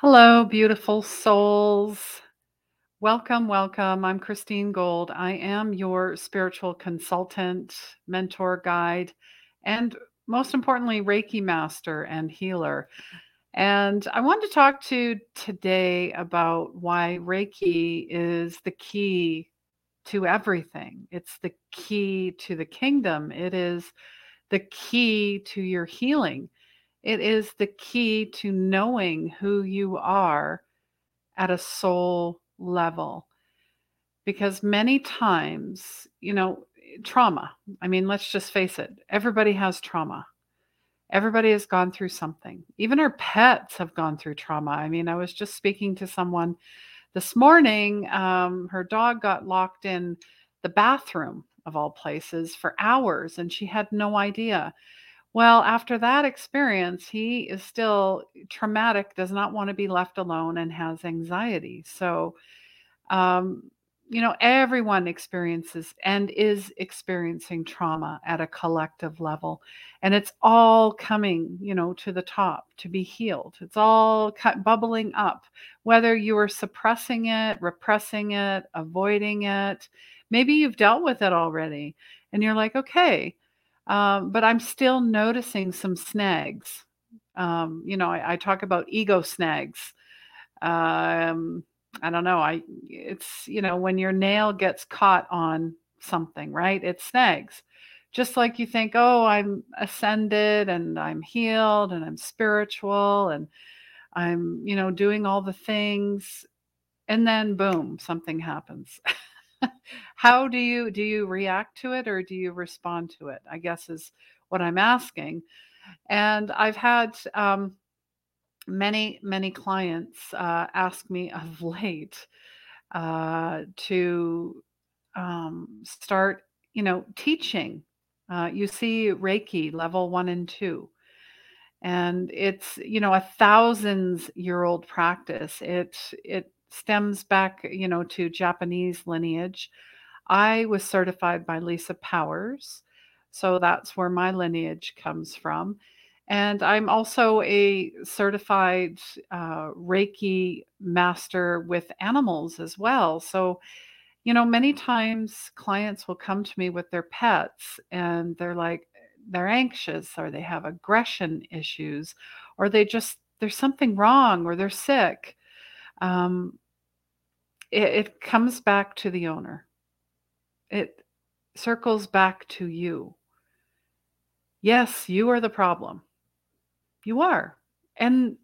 Hello, beautiful souls. Welcome, welcome. I'm Christine Gold. I am your spiritual consultant, mentor, guide, and most importantly, Reiki master and healer. And I want to talk to you today about why Reiki is the key to everything. It's the key to the kingdom. It is the key to your healing. It is the key to knowing who you are at a soul level. Because many times, you know, trauma, I mean, let's just face it, everybody has trauma. Everybody has gone through something. Even our pets have gone through trauma. I mean, I was just speaking to someone this morning. Um, her dog got locked in the bathroom of all places for hours and she had no idea. Well, after that experience, he is still traumatic, does not want to be left alone, and has anxiety. So, um, you know, everyone experiences and is experiencing trauma at a collective level. And it's all coming, you know, to the top to be healed. It's all cut, bubbling up, whether you are suppressing it, repressing it, avoiding it. Maybe you've dealt with it already and you're like, okay, um, but I'm still noticing some snags. Um, you know, I, I, talk about ego snags. Um, I don't know. I it's you know when your nail gets caught on something, right? It snags. Just like you think, oh, I'm ascended and I'm healed and I'm spiritual and I'm, you know, doing all the things and then boom, something happens. How do you do you react to it or do you respond to it? I guess is what I'm asking. And I've had um, many many clients uh, ask me of late uh, to um, start, you know, teaching. Uh, you see Reiki level one and two, and it's you know a thousands year old practice. It it stems back, you know, to Japanese lineage. I was certified by Lisa Powers, so that's where my lineage comes from. And I'm also a certified uh, Reiki master with animals as well. So, you know, many times clients will come to me with their pets and they're like, they're anxious or they have aggression issues or they just, there's something wrong or they're sick. Um, it, it comes back to the owner, it circles back to you. Yes, you are the problem you are. And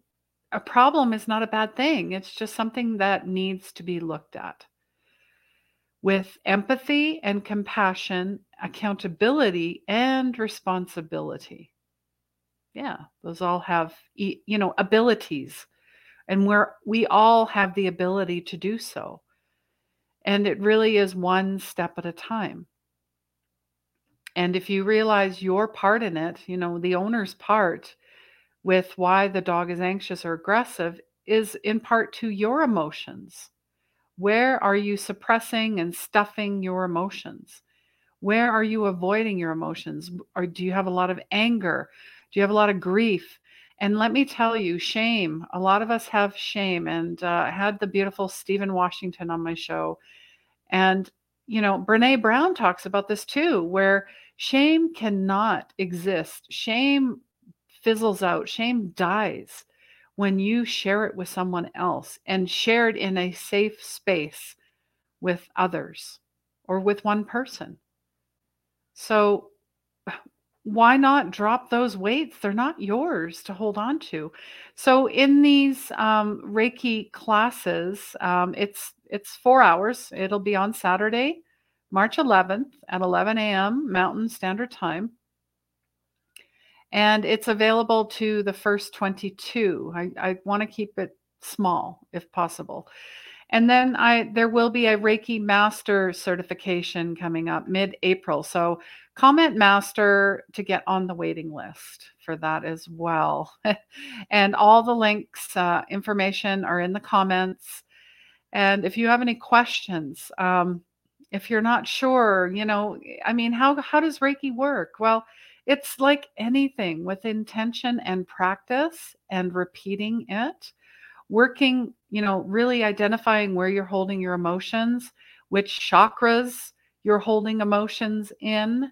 a problem is not a bad thing. It's just something that needs to be looked at with empathy and compassion, accountability and responsibility. Yeah, those all have you know abilities and where we all have the ability to do so. And it really is one step at a time. And if you realize your part in it, you know, the owner's part with why the dog is anxious or aggressive is in part to your emotions. Where are you suppressing and stuffing your emotions? Where are you avoiding your emotions? Or do you have a lot of anger? Do you have a lot of grief? And let me tell you, shame. A lot of us have shame. And uh, I had the beautiful Stephen Washington on my show. And, you know, Brene Brown talks about this too, where shame cannot exist. Shame fizzles out, shame dies when you share it with someone else and share it in a safe space with others or with one person. So, why not drop those weights? They're not yours to hold on to. So, in these um, Reiki classes, um, it's it's four hours. It'll be on Saturday, March 11th at 11 a.m. Mountain Standard Time and it's available to the first 22. I, I want to keep it small if possible. And then I there will be a Reiki Master certification coming up mid-April. So comment master to get on the waiting list for that as well. and all the links, uh, information are in the comments. And if you have any questions, um, if you're not sure, you know, I mean, how how does Reiki work? Well, it's like anything with intention and practice and repeating it. Working, you know, really identifying where you're holding your emotions, which chakras you're holding emotions in,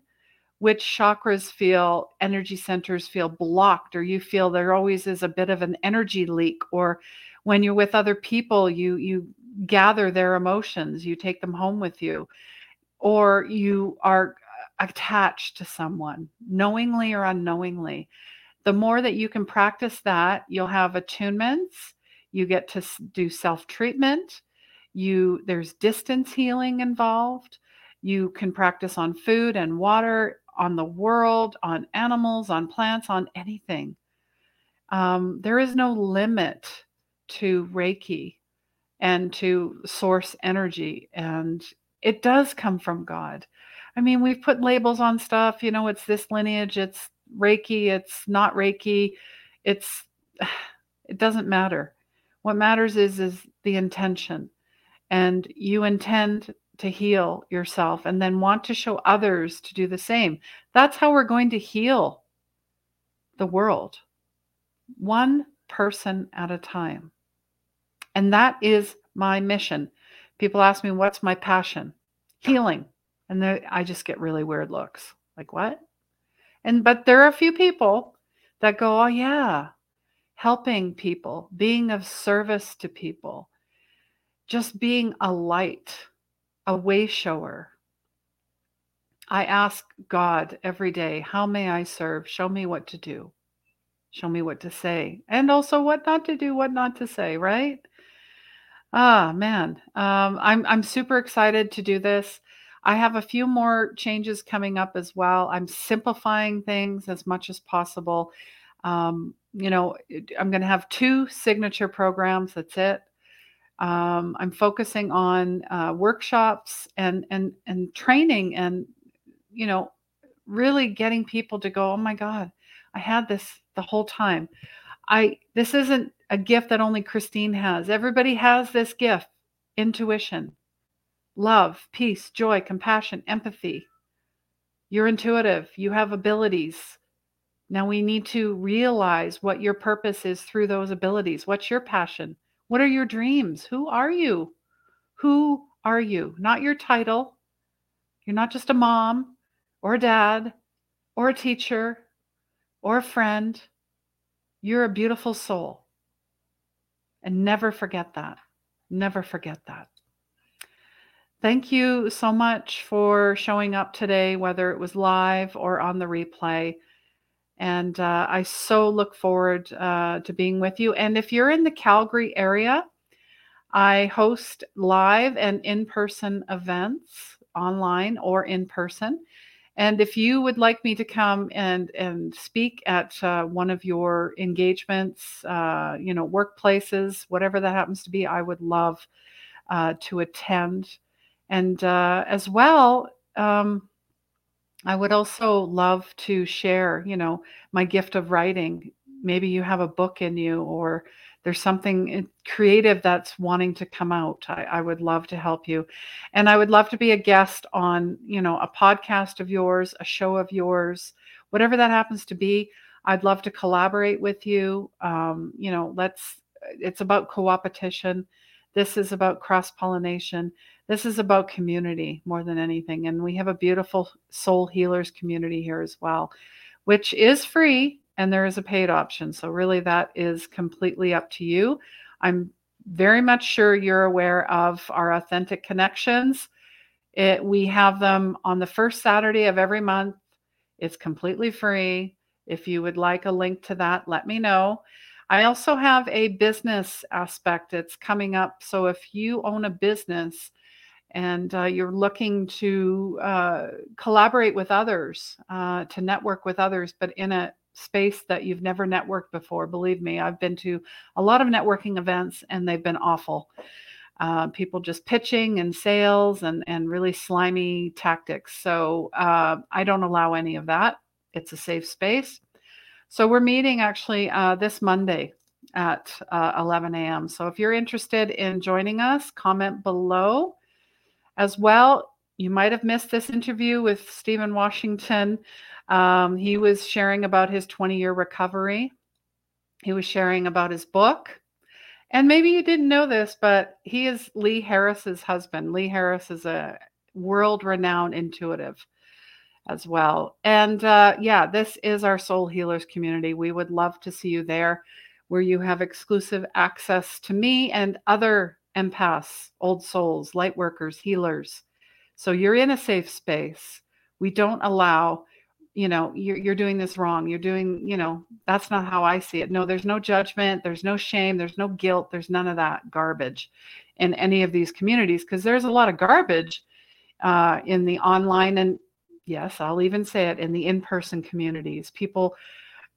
which chakras feel energy centers feel blocked or you feel there always is a bit of an energy leak or when you're with other people you you gather their emotions you take them home with you or you are attached to someone knowingly or unknowingly. The more that you can practice that you'll have attunements you get to do self treatment you there's distance healing involved you can practice on food and water on the world on animals on plants on anything. Um, there is no limit to reiki and to source energy and it does come from god. I mean we've put labels on stuff you know it's this lineage it's reiki it's not reiki it's it doesn't matter what matters is is the intention and you intend to heal yourself and then want to show others to do the same that's how we're going to heal the world one person at a time and that is my mission. People ask me, what's my passion? Healing. And I just get really weird looks. Like, what? And, but there are a few people that go, oh, yeah, helping people, being of service to people, just being a light, a way shower. I ask God every day, how may I serve? Show me what to do. Show me what to say. And also what not to do, what not to say, right? Ah, man. Um, I'm I'm super excited to do this. I have a few more changes coming up as well. I'm simplifying things as much as possible. Um, you know, I'm going to have two signature programs. That's it. Um, I'm focusing on uh, workshops and and and training, and you know, really getting people to go. Oh my God, I had this the whole time. I this isn't a gift that only Christine has. Everybody has this gift intuition, love, peace, joy, compassion, empathy. You're intuitive, you have abilities. Now we need to realize what your purpose is through those abilities. What's your passion? What are your dreams? Who are you? Who are you? Not your title. You're not just a mom or a dad or a teacher or a friend. You're a beautiful soul. And never forget that. Never forget that. Thank you so much for showing up today, whether it was live or on the replay. And uh, I so look forward uh, to being with you. And if you're in the Calgary area, I host live and in person events online or in person. And if you would like me to come and and speak at uh, one of your engagements, uh, you know, workplaces, whatever that happens to be, I would love uh, to attend. And uh, as well, um, I would also love to share, you know, my gift of writing. Maybe you have a book in you, or there's something creative that's wanting to come out, I, I, would love to help you. And I would love to be a guest on, you know, a podcast of yours, a show of yours, whatever that happens to be. I'd love to collaborate with you. Um, you know, let's, it's about co-opetition. This is about cross pollination. This is about community more than anything. And we have a beautiful soul healers community here as well, which is free and there is a paid option. So, really, that is completely up to you. I'm very much sure you're aware of our authentic connections. It, we have them on the first Saturday of every month. It's completely free. If you would like a link to that, let me know. I also have a business aspect. It's coming up. So if you own a business and uh, you're looking to uh, collaborate with others, uh, to network with others, but in a space that you've never networked before. Believe me, I've been to a lot of networking events and they've been awful. Uh, people just pitching and sales and, and really slimy tactics. So uh, I don't allow any of that. It's a safe space. So we're meeting actually uh, this Monday at uh, 11 a.m. So if you're interested in joining us, comment below. As well, you might have missed this interview with Stephen Washington. Um, he was sharing about his 20 year recovery. He was sharing about his book. And maybe you didn't know this, but he is Lee Harris's husband. Lee Harris is a world renowned intuitive as well. And uh, yeah, this is our Soul Healers community. We would love to see you there where you have exclusive access to me and other empaths, old souls, light workers, healers. So you're in a safe space. We don't allow you know you're, you're doing this wrong. You're doing you know that's not how i see it. No there's no judgment. There's no shame. There's no guilt. There's none of that garbage in any of these communities because there's a lot of garbage uh, in the online and yes i'll even say it in the in-person communities. People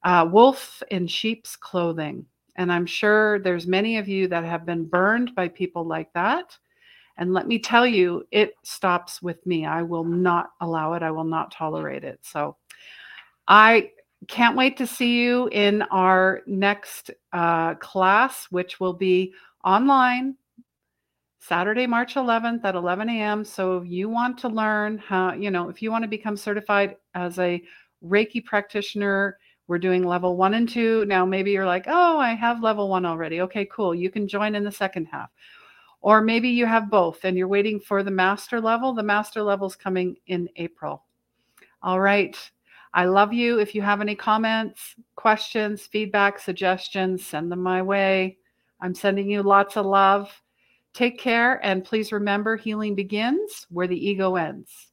uh, wolf in sheep's clothing and i'm sure there's many of you that have been burned by people like that and let me tell you, it stops with me. I will not allow it. I will not tolerate it. So I can't wait to see you in our next uh, class, which will be online Saturday, March 11th at 11 a.m. So if you want to learn how, you know, if you want to become certified as a Reiki practitioner, we're doing level one and two. Now, maybe you're like, oh, I have level one already. Okay, cool. You can join in the second half. Or maybe you have both and you're waiting for the master level. The master level is coming in April. All right. I love you. If you have any comments, questions, feedback, suggestions, send them my way. I'm sending you lots of love. Take care and please remember healing begins where the ego ends.